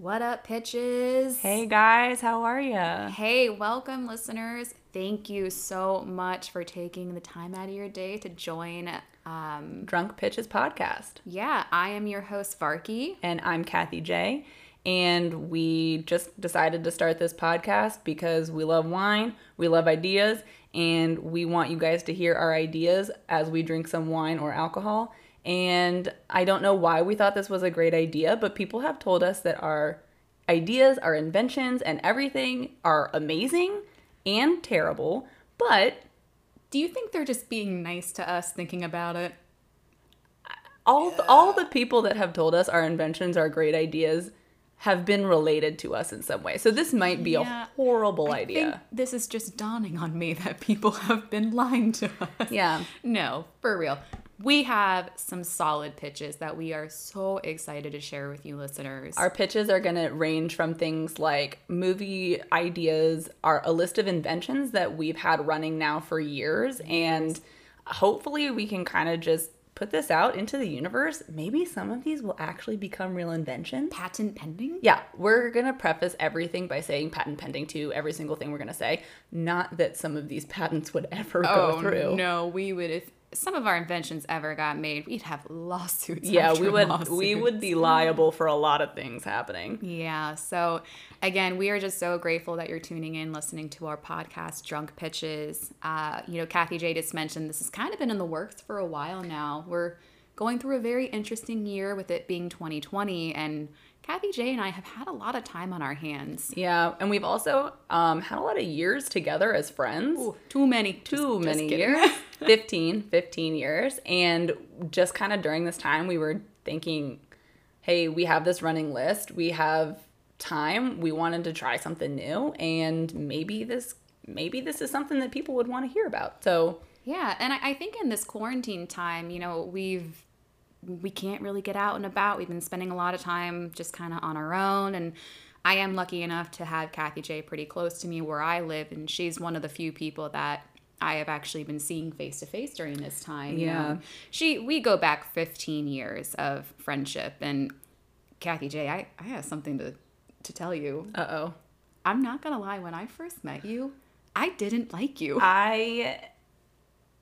What up, pitches? Hey guys, how are ya? Hey, welcome, listeners. Thank you so much for taking the time out of your day to join. Um, Drunk Pitches Podcast. yeah, I am your host, Varky. And I'm Kathy J. And we just decided to start this podcast because we love wine, we love ideas, and we want you guys to hear our ideas as we drink some wine or alcohol. And I don't know why we thought this was a great idea, but people have told us that our ideas, our inventions, and everything are amazing and terrible. But Do you think they're just being nice to us thinking about it? all all the people that have told us our inventions are great ideas have been related to us in some way. So this might be Yeah, a horrible I think idea. this is just dawning on me that people have been lying to us. Yeah. No, for real. We have some solid pitches that we are so excited to share with you, listeners. Our pitches are going to range from things like movie ideas, are a list of inventions that we've had running now for years and hopefully we can kind of just put this out into the universe. Maybe some of these will actually become real inventions. patent pending? Yeah, we're going to preface everything by saying patent pending to every single thing we're going to say. Not that some of these patents would ever go oh, through. Oh, No, we would if some of our inventions ever got made, we'd have lawsuits. Yeah, we would we would be liable for a lot of things happening. Yeah. So, again, we are just so grateful that you're tuning in, listening to our podcast, Drunk Pitches. Uh, you know, Kathy J just mentioned this has kind of been in the works for a while now. We're going through a very interesting year with it being 2020, and Kathy J and I have had a lot of time on our hands. Yeah, and we've also um, had a lot of years together as friends. Too many. Too Just- just many kidding. years. 15, 15 years. And just kind of during this time, we were thinking, hey, we have this running list. We have time. We wanted to try something new. And maybe this maybe this is something that people would want to hear about. So Yeah, and I, I think in this quarantine time, you know, we've we can't really get out and about. We've been spending a lot of time just kind of on our own, and I am lucky enough to have Kathy J pretty close to me where I live, and she's one of the few people that I have actually been seeing face to face during this time. you Yeah. know. she we go back 15 years of friendship, and Kathy J, I I have something to to tell you. uh oh. I'm not gonna lie, when I first met you, I didn't like you. I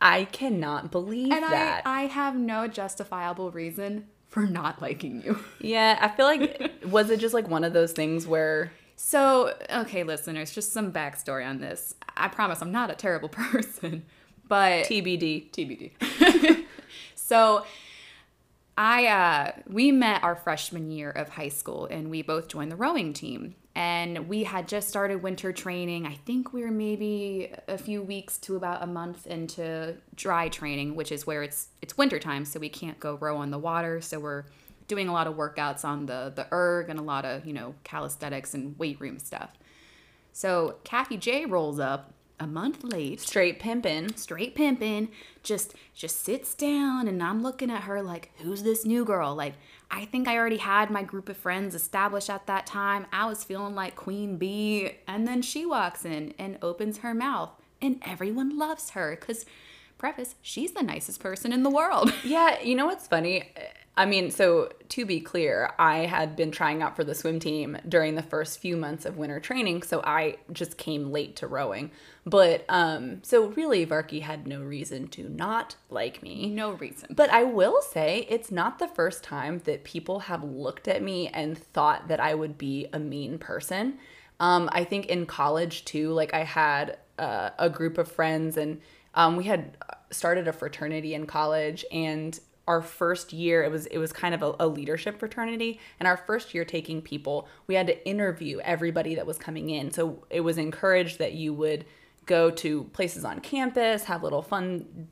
I cannot believe And that. I, I have no justifiable reason for not liking you. yeah, I feel like was it just like one of those things where So, okay, listeners, just some backstory on this. I promise I'm not a terrible person, but TBD. TBD. so, I uh, we met our freshman year of high school, and we both joined the rowing team. And we had just started winter training. I think we were maybe a few weeks to about a month into dry training, which is where it's it's winter time, so we can't go row on the water. So we're doing a lot of workouts on the the erg and a lot of you know calisthenics and weight room stuff. So Kathy J rolls up a month late. Straight pimping. straight pimping just just sits down and i'm looking at her like who's this new girl? Like i think i already had my group of friends established at that time. I was feeling like queen bee. And then she walks in and opens her mouth and everyone loves her because preface she's the nicest person in the world. Yeah, you know what's funny? I mean, so to be clear, I had been trying out for the swim team during the first few months of winter training, so I just came late to rowing. But um so really Varky had no reason to not like me. no reason But I will say it's not the first time that people have looked at me and thought that I would be a mean person. Um, I think in college too, like I had uh, a group of friends and um, we had started a fraternity in college and our first year it was it was kind of a, a leadership fraternity. And our first year taking people we had to interview everybody that was coming in. So it was encouraged that you would go to places on campus have little fun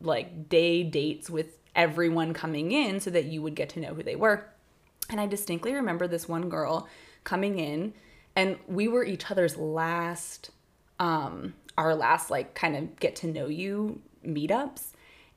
like day dates with everyone coming in so that you would get to know who they were. And I distinctly remember this one girl coming in and we were each other's last um our last like kind of get to know you meetups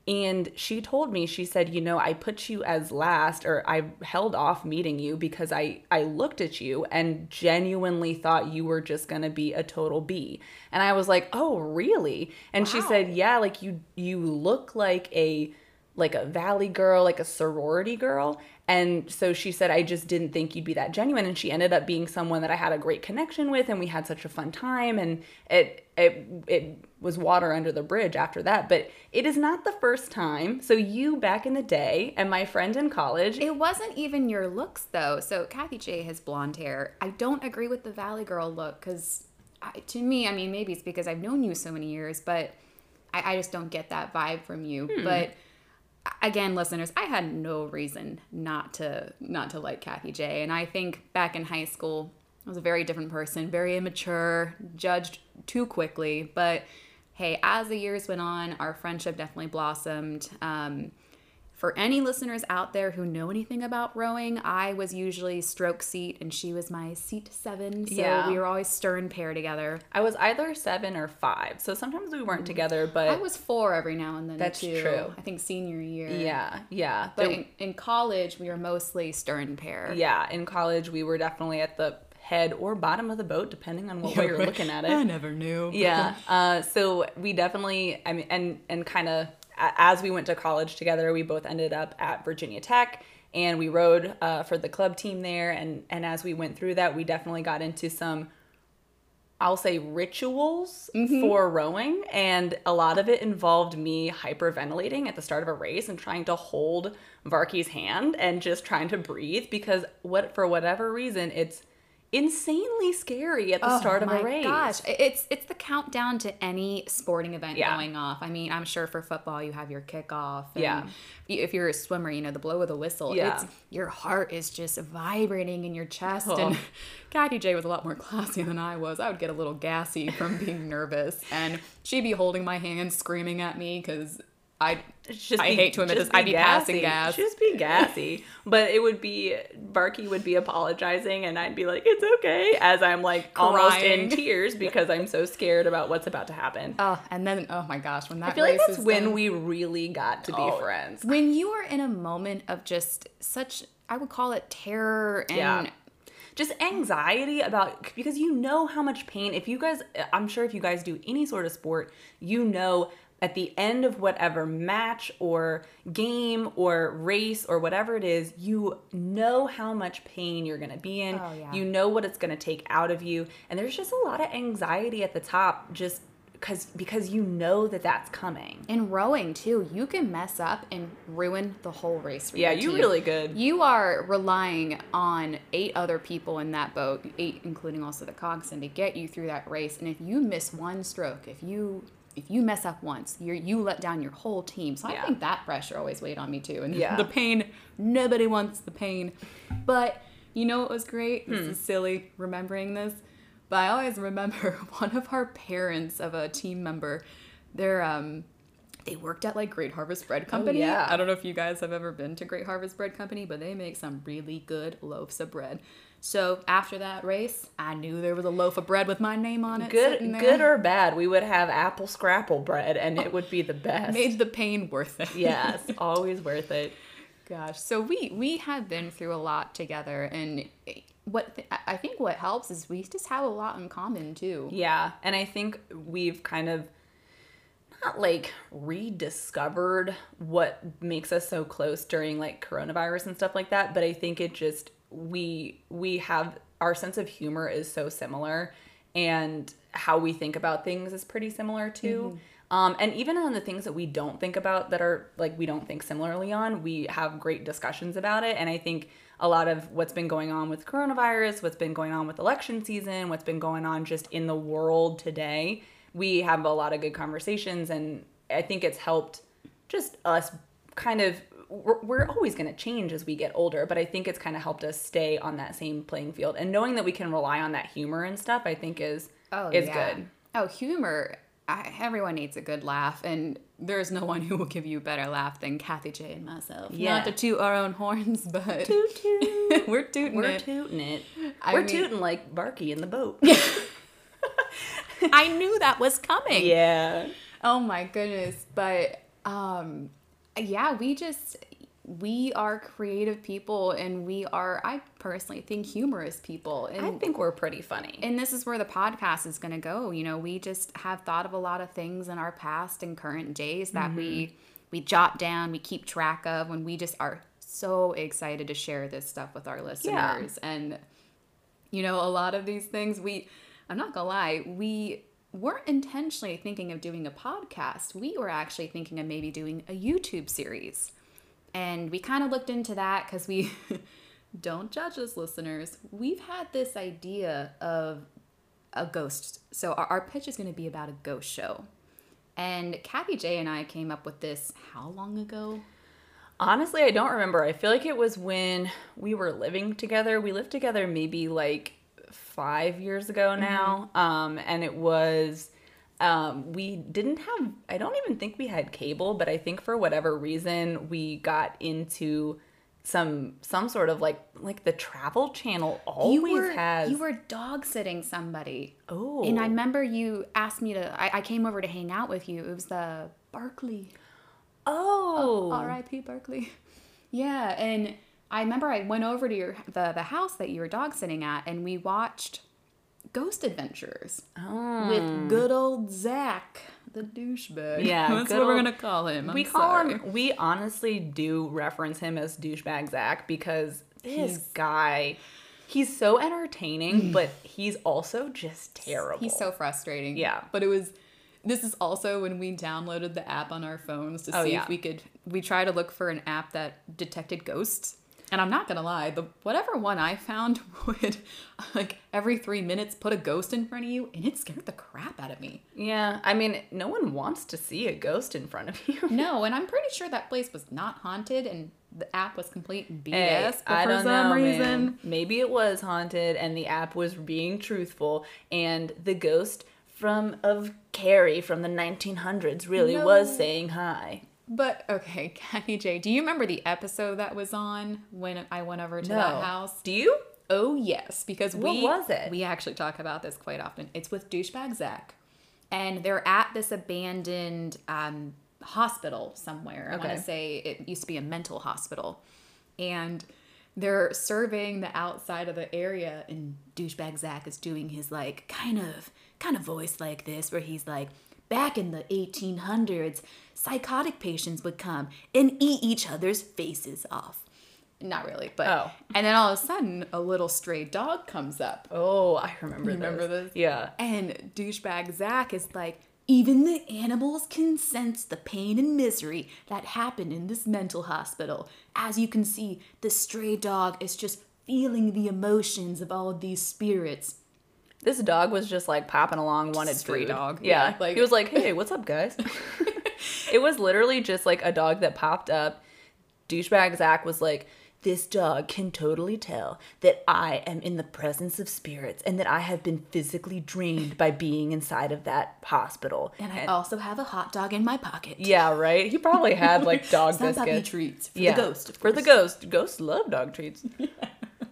and she told me she said you know i put you as last or i held off meeting you because i i looked at you and genuinely thought you were just gonna be a total b. And i was like oh really? And she said yeah like you you look like a like a valley girl like a sorority girl And so she said, I just didn't think you'd be that genuine. And she ended up being someone that I had a great connection with, and we had such a fun time. And it it it was water under the bridge after that. But it is not the first time. So you back in the day, and my friend in college. It wasn't even your looks though. So Kathy J has blonde hair. I don't agree with the Valley Girl look because to me, I mean, maybe it's because I've known you so many years, but I, I just don't get that vibe from you. Hmm. But again, listeners, I had no reason not to not to like Kathy J. And I think back in high school, I was a very different person, very immature, judged too quickly. But hey, as the years went on, our friendship definitely blossomed. Um, for any listeners out there who know anything about rowing, I was usually stroke seat and she was my seat seven. So Yeah. we were always stern pair together. I was either seven or five. So sometimes we weren't together, but I was four every now and then. That's too. true. I think senior year. yeah, yeah. But in, in college, we were mostly stern pair. yeah, in college we were definitely at the head or bottom of the boat, depending on what way you're looking at it. I never knew. yeah. Uh, so we definitely, I mean, and and kind of as we went to college together, we both ended up at Virginia Tech, and we rowed uh, for the club team there. And and as we went through that, we definitely got into some. I'll say rituals for rowing, and a lot of it involved me hyperventilating at the start of a race and trying to hold Varkey's hand and just trying to breathe because what for whatever reason it's insanely scary at the oh start of Oh my a race. Gosh, it's it's the countdown to any sporting event Yeah. going off. I mean, I'm sure for football you have your kickoff. and Yeah. If you're a swimmer, you know the blow of the whistle. Yeah. It's your heart is just vibrating in your chest. Oh. And Kathy J was a lot more classy than I was. I would get a little gassy from being nervous, and she'd be holding my hand, screaming at me because I. just I be- hate to admit this. I'd be passing gassy. gas. Just be gassy. but it would be Barky would be apologizing and I'd be like, It's okay as I'm like almost in tears because I'm so scared about what's about to happen. Oh, and then oh my gosh, when that I feel like that's is when done- we really got to be Oh. friends. when you are in a moment of just such I would call it terror and Yeah. Just anxiety about because you know how much pain if you guys I'm sure if you guys do any sort of sport, you know at the end of whatever match or game or race or whatever it is, you know how much pain you're going to be in. Oh, yeah. You know what it's going to take out of you. And there's just a lot of anxiety at the top just cuz because you know that that's coming. in rowing too, you can mess up and ruin the whole race. For Yeah, you team. really good. You are relying on eight other people in that boat, eight including also the coxswain, to get you through that race. And if you miss one stroke, if you if you mess up once, you you let down your whole team. So Yeah. I think that pressure always weighed on me too. And Yeah. the pain, nobody wants the pain. But you know what was great? This Hmm. is silly remembering this. But I always remember one of our parents of a team member, they're um they worked at like Great Harvest Bread Company. Oh, yeah. I don't know if you guys have ever been to Great Harvest Bread Company, but they make some really good loaves of bread. So after that race, I knew there was a loaf of bread with my name on it. Good good or bad, we would have apple scrapple bread and it would be the best. made the pain worth it. yes, always worth it. Gosh, so we we have been through a lot together, and what th- I think what helps is we just have a lot in common too. Yeah, and I think we've kind of not like rediscovered what makes us so close during like coronavirus and stuff like that, but I think it just we we have our sense of humor is so similar and how we think about things is pretty similar too. Um, and even on the things that we don't think about that are like we don't think similarly on, we have great discussions about it. And I think a lot of what's been going on with coronavirus, what's been going on with election season, what's been going on just in the world today, we have a lot of good conversations. And I think it's helped just us kind of. We're, we're always going to change as we get older, but I think it's kind of helped us stay on that same playing field. And knowing that we can rely on that humor and stuff, I think is is good. Oh, humor. I, everyone needs a good laugh, and there's no one who will give you a better laugh than Kathy J and myself. Yeah. Not to toot our own horns, but Toot toot. we're tooting We're it. tooting it. I We're mean- tooting like Barky in the boat. I knew that was coming. yeah. Oh my goodness. But um yeah, we just we are creative people and we are I personally think humorous people. And I think we're pretty funny. and this is where the podcast is going to go. You know, we just have thought of a lot of things in our past and current days that we mm-hmm. we jot down, we keep track of when we just are so excited to share this stuff with our listeners. And, you know, a lot of these things, we, I'm not gonna lie, we weren't intentionally thinking of doing a podcast. We were actually thinking of maybe doing a YouTube series. And we kind of looked into that because we, don't judge us, listeners. We've had this idea of a ghost. So our, our pitch is going to be about a ghost show. And Kathy J and I came up with this how long ago? Honestly, I don't remember. I feel like it was when we were living together. We lived together maybe like five years ago now. Mm-hmm. Um, and it was, um, we didn't have, I don't even think we had cable, but I think for whatever reason, we got into some some sort of like like the travel channel always you were, has you were dog sitting somebody. Oh. And i remember you asked me to I, I came over to hang out with you. It was the barkley. Oh, oh rip barkley. Yeah and i remember i went over to your the the house that you were dog sitting at and we watched ghost adventures oh. with hmm. good old Zak the douchebag. Yeah, that's what old, we're gonna call him. I'm we call sorry. him. We honestly do reference him as douchebag Zak because this he's, guy. He's so entertaining, mm. but he's also just terrible. He's so frustrating. Yeah. But it was this is also when we downloaded the app on our phones to oh, see yeah. if we could we try to look for an app that detected ghosts and I'm not gonna lie, the whatever one I found would like every three minutes put a ghost in front of you, and it scared the crap out of me. Yeah, I mean, no one wants to see a ghost in front of you. no, and I'm pretty sure that place was not haunted, and the app was complete BS. Hey, but I for don't some know, reason, man. maybe it was haunted, and the app was being truthful, and the ghost from of Carrie from the 1900s really no. was saying hi. But okay, Kathy J, do you remember the episode that was on when I went over to no. that house? Do you? Oh yes, because what we was it? We actually talk about this quite often. It's with douchebag Zak, and they're at this abandoned um, hospital somewhere. I want to say it used to be a mental hospital, and they're surveying the outside of the area, and douchebag Zak is doing his like kind of kind of voice like this, where he's like, back in the 1800s psychotic patients would come and eat each other's faces off. Not really, but oh. and then all of a sudden a little stray dog comes up. Oh, I remember. You this. remember this? Yeah. And douchebag Zak is like, even the animals can sense the pain and misery that happened in this mental hospital. As you can see, the stray dog is just feeling the emotions of all of these spirits. This dog was just like popping along, wanted stray food. dog. Yeah, yeah, like he was like, "Hey, what's up, guys?" it was literally just like a dog that popped up. Douchebag Zak was like, this dog can totally tell that I am in the presence of spirits and that I have been physically drained by being inside of that hospital. And I and, also have a hot dog in my pocket. Yeah, right. He probably had like dog Some biscuits. treats for yeah, the ghost. for the ghost. Ghosts love dog treats.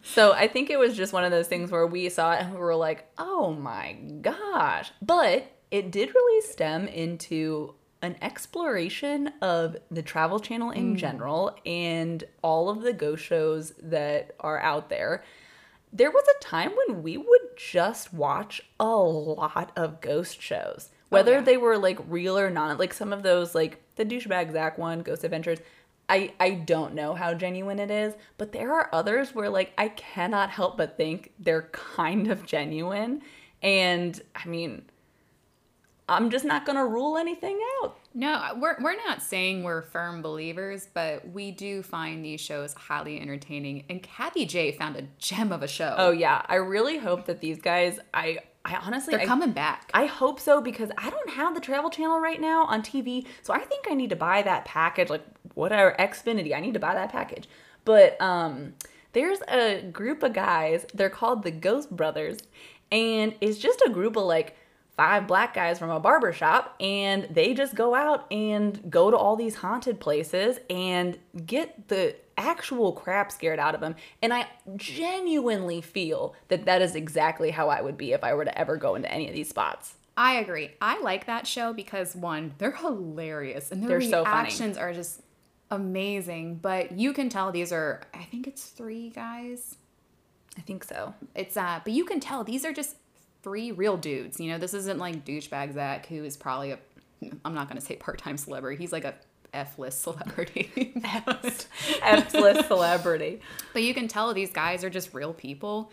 So I think it was just one of those things where we saw it and we were like, "Oh my gosh!" But it did really stem into an exploration of the Travel Channel in mm. general and all of the ghost shows that are out there. There was a time when we would just watch a lot of ghost shows, oh, whether oh, yeah. they were like real or not. Like some of those, like the douchebag Zak one, Ghost Adventures. I, I don't know how genuine it is, but there are others where like I cannot help but think they're kind of genuine. And I mean, I'm just not going to rule anything out. No, we're, we're not saying we're firm believers, but we do find these shows highly entertaining. And Kathy J found a gem of a show. Oh, yeah. I really hope that these guys, I, I honestly. They're I, coming back. I hope so because I don't have the Travel Channel right now on TV. So I think I need to buy that package, like whatever, Xfinity. I need to buy that package. But um, there's a group of guys. They're called the Ghost Brothers. And it's just a group of like five black guys from a barber shop and they just go out and go to all these haunted places and get the actual crap scared out of them and i genuinely feel that that is exactly how i would be if i were to ever go into any of these spots i agree i like that show because one they're hilarious and their they're reactions so are just amazing but you can tell these are i think it's three guys i think so it's uh but you can tell these are just three real dudes. You know, this isn't like douchebag Zak, who is probably a, I'm not going to say part time celebrity. He's like a F list celebrity. F list celebrity. But you can tell these guys are just real people.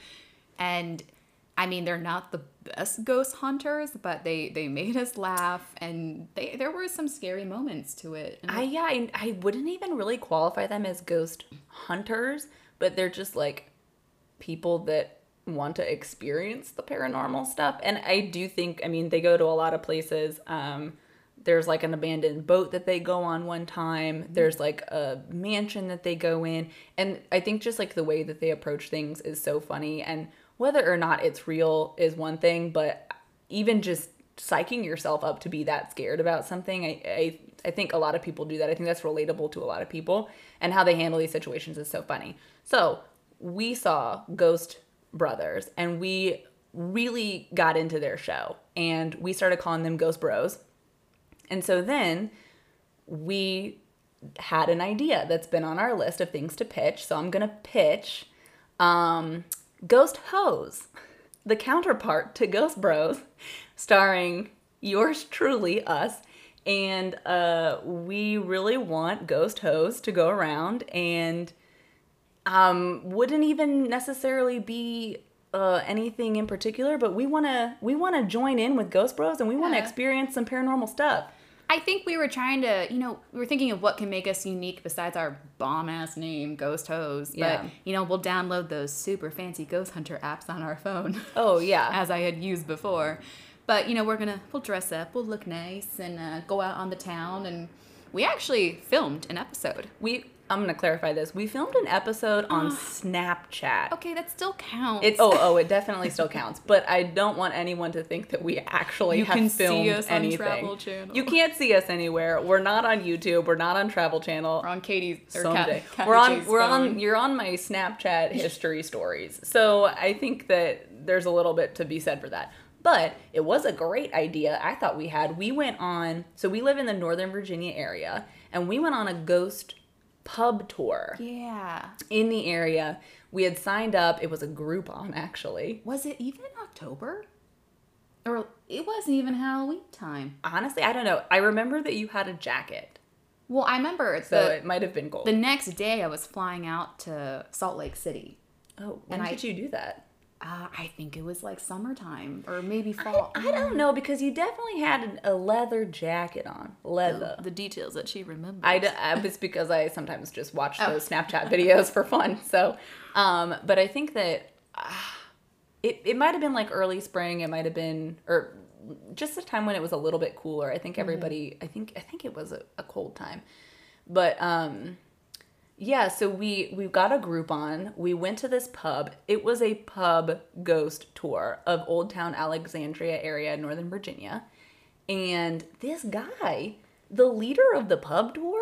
And I mean, they're not the best ghost hunters, but they they made us laugh, and they there were some scary moments to it. I yeah, I, I wouldn't even really qualify them as ghost hunters, but they're just like people that want to experience the paranormal stuff. And I do think, I mean, they go to a lot of places. Um, there's like an abandoned boat that they go on one time. There's like a mansion that they go in. And I think just like the way that they approach things is so funny. And whether or not it's real is one thing, but even just psyching yourself up to be that scared about something, I, I, I think a lot of people do that. I think that's relatable to a lot of people. And how they handle these situations is so funny. So we saw Ghost Brothers and we really got into their show and we started calling them Ghost Bros. And so then we had an idea that's been on our list of things to pitch. So I'm to pitch um, Ghost Hose, the counterpart to Ghost Bros, starring yours truly, us. And uh, we really want Ghost Hose to go around and um, wouldn't even necessarily be uh, anything in particular, but we want to we want to join in with Ghost Bros and we want to Yeah. experience some paranormal stuff. I think we were trying to, you know, we were thinking of what can make us unique besides our bomb ass name, Ghost Hose. Yeah. But, you know, we'll download those super fancy ghost hunter apps on our phone, Oh yeah, as I had used before. But, you know, we're going to, we'll dress up, we'll look nice, and uh, go out on the town. And we actually filmed an episode. we. I'm gonna clarify this. We filmed an episode on Snapchat. Okay, that still counts. It oh oh it definitely still counts, but I don't want anyone to think that we actually You have can see filmed us on anything. Travel Channel. You can't see us anywhere. We're not on YouTube. We're not on Travel Channel. We're on Katie's, or someday. Kat, we're on Katie's we're phone. on you're on my Snapchat history stories. So I think that there's a little bit to be said for that. But it was a great idea I thought we had. We went on so we live in the Northern Virginia area and we went on a ghost pub tour Yeah. in the area. We had signed up. It was a Groupon actually. Was it even October? Or it wasn't even Halloween time. Honestly, I don't know. I remember that you had a jacket. Well, I remember So the, it might have been gold. the next day I was flying out to Salt Lake City. oh, when and I- did you do that? Uh, I think it was like summertime or maybe fall. I don't know because you definitely had a leather jacket on. Leather. the details that she remembers. I, I- it's because I sometimes just watch Oh. those Snapchat videos for fun. So, um, but I think that uh, it, it might have been like early spring. It might have been, or just a time when it was a little bit cooler. I think everybody, I think, I think it was a, a cold time, but, um, yeah, so we we got a Groupon. We went to this pub. It was a pub ghost tour of Old Town Alexandria area, Northern Virginia. And this guy, the leader of the pub tour,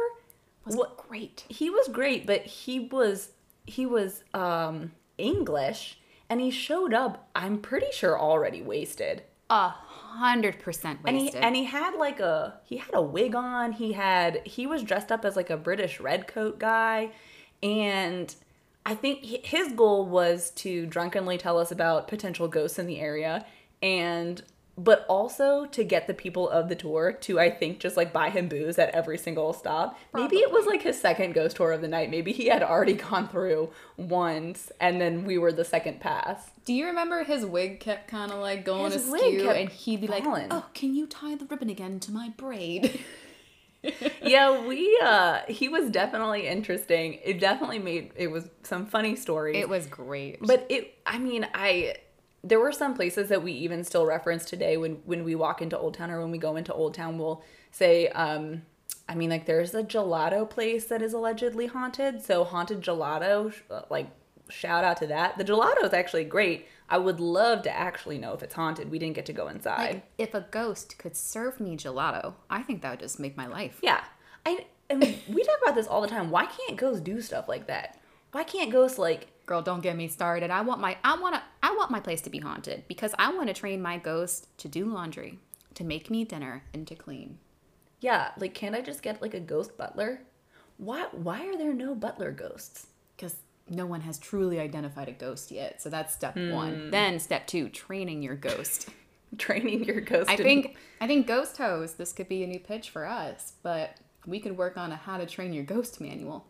was what great. he was great, but he was he was um English and he showed up, I'm pretty sure already wasted. A hundred percent And he wasted. and he had like a he had a wig on. He had he was dressed up as like a British redcoat guy, and I think his goal was to drunkenly tell us about potential ghosts in the area, and but also to get the people of the tour to I think just like buy him booze at every single stop. Maybe it was like his second ghost tour of the night. Maybe he had already gone through once, and then we were the second pass. Do you remember his wig kept kind of like going His askew, and he'd be falling. like, "Oh, can you tie the ribbon again to my braid?" yeah, we uh he was definitely interesting. It definitely made it was some funny stories. it was great. but it I mean, I there were some places that we even still reference today when when we walk into Old Town or when we go into Old Town we'll say um I mean like there's a gelato place that is allegedly haunted. So haunted gelato like shout out to that. The gelato is actually great. I would love to actually know if it's haunted. We didn't get to go inside. like, if a ghost could serve me gelato, I think that would just make my life. Yeah. I, I mean, we talk about this all the time. Why can't ghosts do stuff like that? Why can't ghosts like Girl, don't get me started. I want my I want to I want my place to be haunted because I want to train my ghost to do laundry, to make me dinner, and to clean. yeah, like can't I just get like a ghost butler? Why why are there no butler ghosts? Because no one has truly identified a ghost yet. So that's step Hmm. one. Then step two, training your ghost. Training your ghost. I think I think ghost host. This could be a new pitch for us, but we could work on a how to train your ghost manual.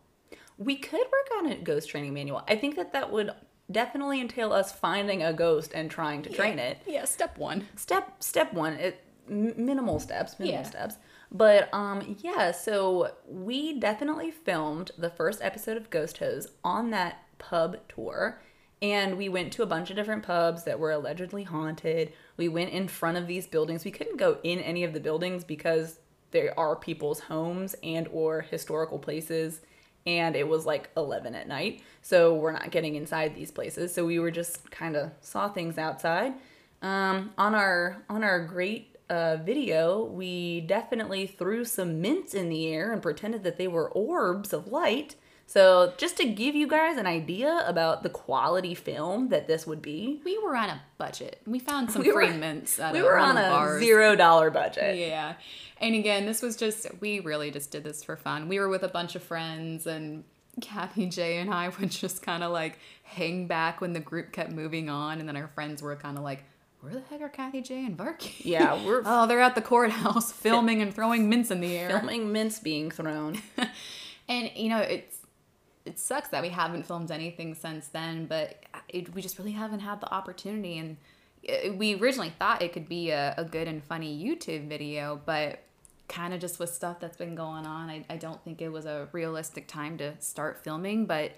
We could work on a ghost training manual. I think that that would definitely entail us finding a ghost and trying to train it. Yeah, step one. Step step one, it m- minimal steps, minimal Yeah. steps. But um yeah, so we definitely filmed the first episode of Ghost Hose on that pub tour. And we went to a bunch of different pubs that were allegedly haunted. We went in front of these buildings. We couldn't go in any of the buildings because they are people's homes and or historical places and it was like 11 at night so we're not getting inside these places. So we were just kind of saw things outside. Um, on our on our great uh, video we definitely threw some mints in the air and pretended that they were orbs of light so just to give you guys an idea about the quality film that this would be We were on a budget. We found some We were- mints we were on a bars. zero dollar budget Yeah. And again, this was just, we really just did this for fun. We were with a bunch of friends, and Kathy J and I would just kind of like hang back when the group kept moving on. And then our friends were kind of like, where the heck are Kathy J and Barky? yeah we're oh, they're at the courthouse filming and throwing mints in the air. filming mints being thrown And, you know, it's, it sucks that we haven't filmed anything since then, but it, we just really haven't had the opportunity. And uh, we originally thought it could be a, a good and funny YouTube video, but kind of just with stuff that's been going on, I, I don't think it was a realistic time to start filming. But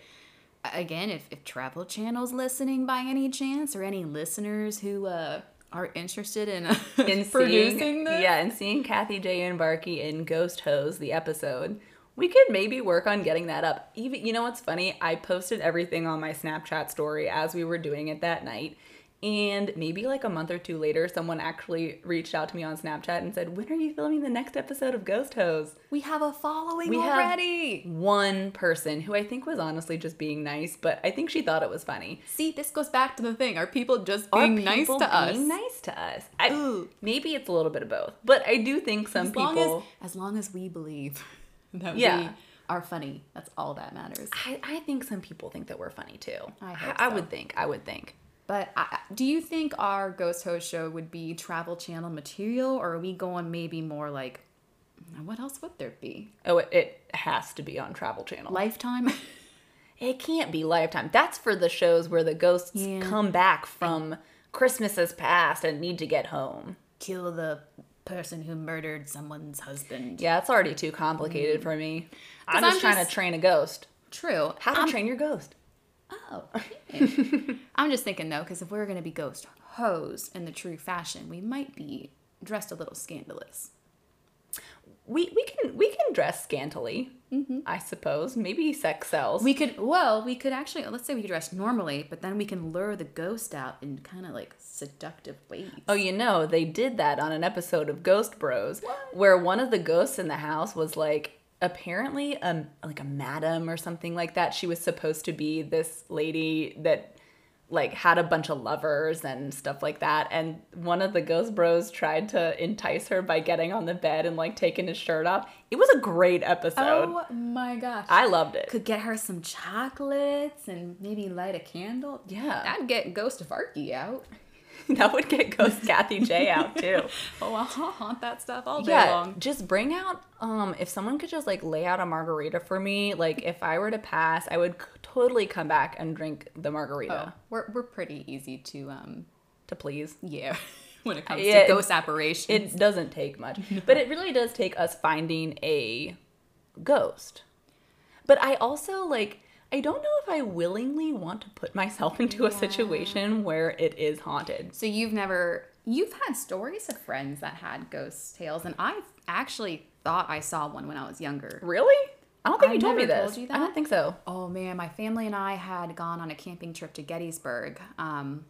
again, if, if Travel Channel's listening by any chance, or any listeners who uh, are interested in, in producing seeing, this, Yeah, and seeing Kathy J and Barky in Ghost Hose, the episode. We could maybe work on getting that up. Even you know what's funny? I posted everything on my Snapchat story as we were doing it that night. And maybe like a month or two later, someone actually reached out to me on Snapchat and said, When are you filming the next episode of Ghost Hose? we have a following We have- already. One person who I think was honestly just being nice, but I think she thought it was funny. See, this goes back to the thing. Are people just being nice people to us? being nice to us? I, Ooh. maybe it's a little bit of both, but I do think some as people. as, as long as we believe that Yeah. we are funny, that's all that matters. I, I think some people think that we're funny too. I I, so. would think. I would think. But I, do you think our Ghost Host show would be Travel Channel material, or are we going maybe more like, what else would there be? Oh, it, it has to be on Travel Channel. Lifetime? it can't be Lifetime. That's for the shows where the ghosts Yeah. come back from Christmases past and need to get home. Kill the person who murdered someone's husband. Yeah, it's already too complicated mm. for me. I'm just I'm trying just- to train a ghost. True. How to I'm- train your ghost? Oh, okay. I'm just thinking though, because if we're gonna be ghost hose in the true fashion, we might be dressed a little scandalous. We we can we can dress scantily. I suppose maybe sex sells. We could, well, we could actually, let's say we dress normally, but then we can lure the ghost out in kind of like seductive ways. Oh, you know, they did that on an episode of Ghost Bros where one of the ghosts in the house was like apparently um like a madam or something like that. She was supposed to be this lady that like had a bunch of lovers and stuff like that and one of the ghost bros tried to entice her by getting on the bed and like taking his shirt off. It was a great episode. Oh my gosh. I loved it. could get her some chocolates and maybe light a candle. Yeah. That'd get Ghost of Arky out. that would get Ghost Kathy J out too. Oh, I'll haunt that stuff all day yeah, long. just bring out um if someone could just like lay out a margarita for me, like if I were to pass, I would totally come back and drink the margarita Oh, we're, we're pretty easy to, um, to please. yeah, when it comes to ghost apparitions. It doesn't take much, but it really does take us finding a ghost. But I also like I don't know if I willingly want to put myself into a situation where it is haunted. So you've never you've had stories of friends that had ghost tales, and I actually thought I saw one when I was younger. Really? I don't think I you told me this. told I don't think so. Oh man, my family and I had gone on a camping trip to Gettysburg um,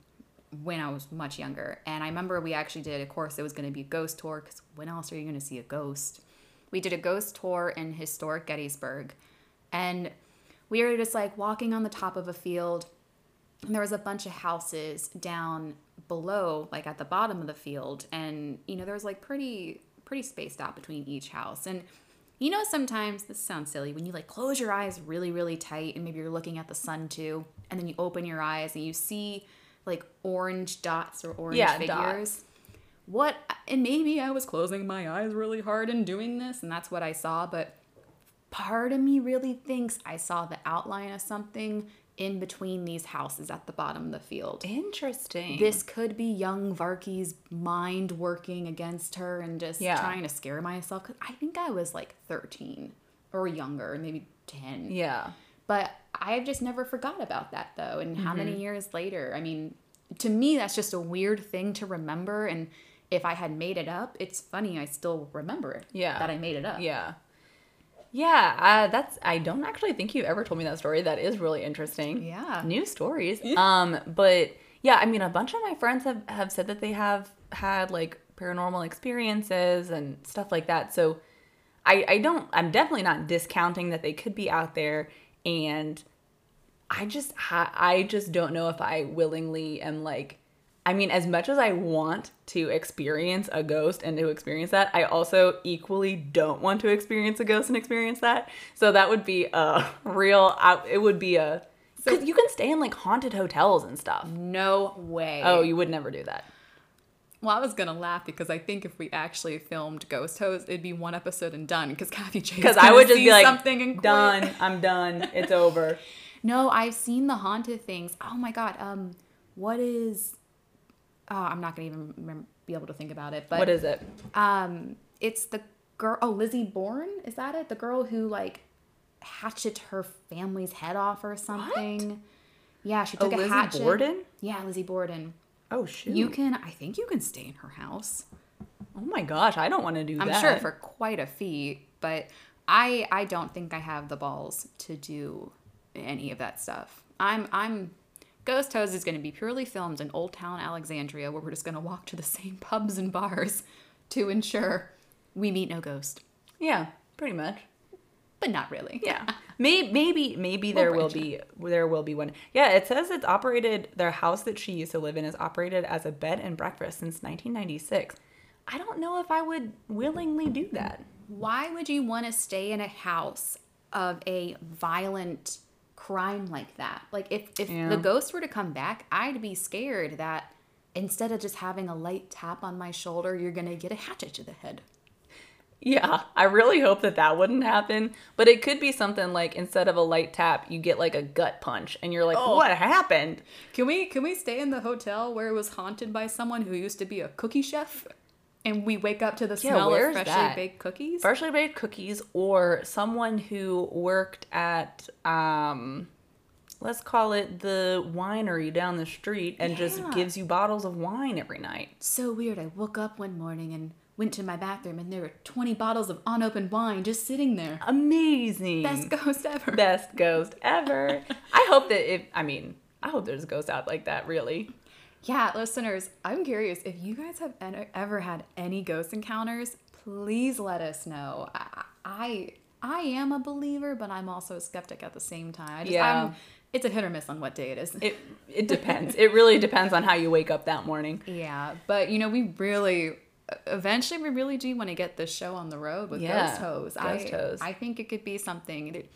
when I was much younger, and I remember we actually did. Of course, it was going to be a ghost tour because when else are you going to see a ghost? We did a ghost tour in historic Gettysburg, and we were just like walking on the top of a field, and there was a bunch of houses down below, like at the bottom of the field, and you know there was like pretty pretty spaced out between each house, and you know, sometimes this sounds silly when you like close your eyes really, really tight, and maybe you're looking at the sun too, and then you open your eyes and you see like orange dots or orange Yeah, figures. what and maybe I was closing my eyes really hard and doing this and that's what I saw, but part of me really thinks I saw the outline of something in between these houses at the bottom of the field. Interesting. This could be young Varky's mind working against her and just Yeah. trying to scare myself. Cause I think I was like 13 or younger, maybe 10. Yeah. But I've just never forgot about that though. And how Mm-hmm. many years later? I mean, to me, that's just a weird thing to remember. And if I had made it up, it's funny. I still remember it. Yeah. That I made it up. Yeah. Yeah, uh, that's. I don't actually think you ever told me that story. That is really interesting. Yeah. New stories. Um, but yeah, I mean, a bunch of my friends have have said that they have had like paranormal experiences and stuff like that. So, I I don't. I'm definitely not discounting that they could be out there, and I just ha- I just don't know if I willingly am like I mean as much as I want to experience a ghost and to experience that, I also equally don't want to experience a ghost and experience that. So that would be a real it would be a cuz you can stay in like haunted hotels and stuff. No way. Oh, you would never do that. Well, I was gonna laugh because I think if we actually filmed Ghost Host, it'd be one episode and done. Because Kathy J. Cuz I would just be like something and quit. done. I'm done. It's over. No, I've seen the haunted things. Oh my god. Um, what is? Oh, I'm not gonna even remember, be able to think about it. But What is it? Um, it's the girl. Oh, Lizzie Bourne. Is that it? The girl who like hatchet her family's head off or something. What? Yeah, she Oh, took a hatchet. Lizzie hatchet. Borden? Yeah, Lizzie Borden. Oh shoot. You can. I think you can stay in her house. Oh my gosh, I don't want to do that. I'm sure for quite a fee, but I I don't think I have the balls to do any of that stuff. I'm I'm Ghost Host is going to be purely filmed in Old Town Alexandria, where we're just going to walk to the same pubs and bars to ensure we meet no ghost, Yeah, pretty much. but not really. Yeah. Maybe maybe maybe there will be there will be one. Yeah, it says it's operated their house that she used to live in is operated as a bed and breakfast since 1996. I don't know if I would willingly do that. Why would you want to stay in a house of a violent crime like that? Like if if Yeah. the ghost were to come back, I'd be scared that instead of just having a light tap on my shoulder, you're going to get a hatchet to the head. Yeah, I really hope that that wouldn't happen, but it could be something like instead of a light tap, you get like a gut punch and you're like, Oh. "What happened?" Can we can we stay in the hotel where it was haunted by someone who used to be a cookie chef? And we wake up to the Yeah, smell of freshly that? baked cookies. Freshly baked cookies or someone who worked at um let's call it the winery down the street and just gives you bottles of wine every night. so weird. I woke up one morning and went to my bathroom and there were 20 bottles of unopened wine just sitting there. Amazing. Best ghost ever. Best ghost ever. I hope that if I mean, I hope there's a ghost out like that, really. Yeah, listeners, I'm curious if you guys have ever had any ghost encounters. Please let us know. I I, I am a believer, but I'm also a skeptic at the same time. I just, Yeah. I'm, it's a hit or miss on what day it is. It it depends. it really depends on how you wake up that morning. yeah, but you know, we really eventually we really do want to get this show on the road with Yeah, Ghost Hose. Ghost I, Hose. I think it could be something. that-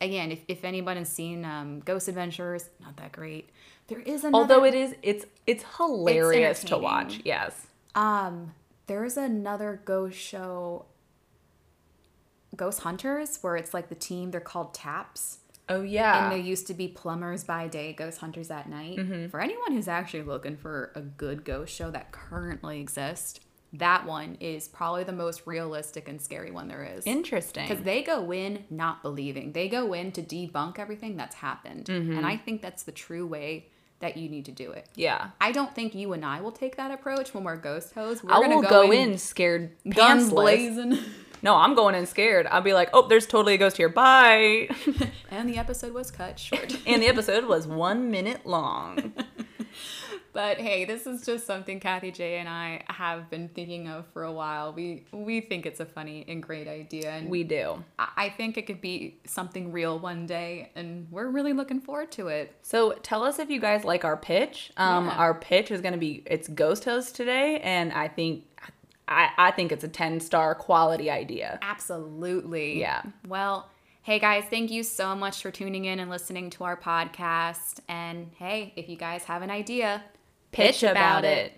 Again, if, if anyone has seen um, Ghost Adventures, not that great. There is another. Although it is it's it's hilarious to watch. Yes. Um, there's another ghost show, Ghost Hunters, where it's like the team. They're called TAPS, Oh yeah. and they used to be plumbers by day, ghost hunters at night. Mm-hmm. For anyone who's actually looking for a good ghost show that currently exists, that one is probably the most realistic and scary one there is. Interesting. Because they go in not believing. They go in to debunk everything that's happened. Mm-hmm. And I think that's the true way that you need to do it. yeah. I don't think you and I will take that approach when we're ghost hoes. We're I gonna will go, in, scared guns blazing, No, I'm going in scared. I'll be like, oh, there's totally a ghost here. Bye. and the episode was cut short. and the episode was one minute long. but hey, this is just something Kathy J and I have been thinking of for a while. We we think it's a funny and great idea, and We do. I think it could be something real one day, and we're really looking forward to it. So tell us if you guys like our pitch. Um, Yeah. Our pitch is going to be it's ghost host today, and I think I, I think it's a ten star quality idea. Absolutely. Yeah. Well, hey guys, thank you so much for tuning in and listening to our podcast. And hey, if you guys have an idea, Pitch about it.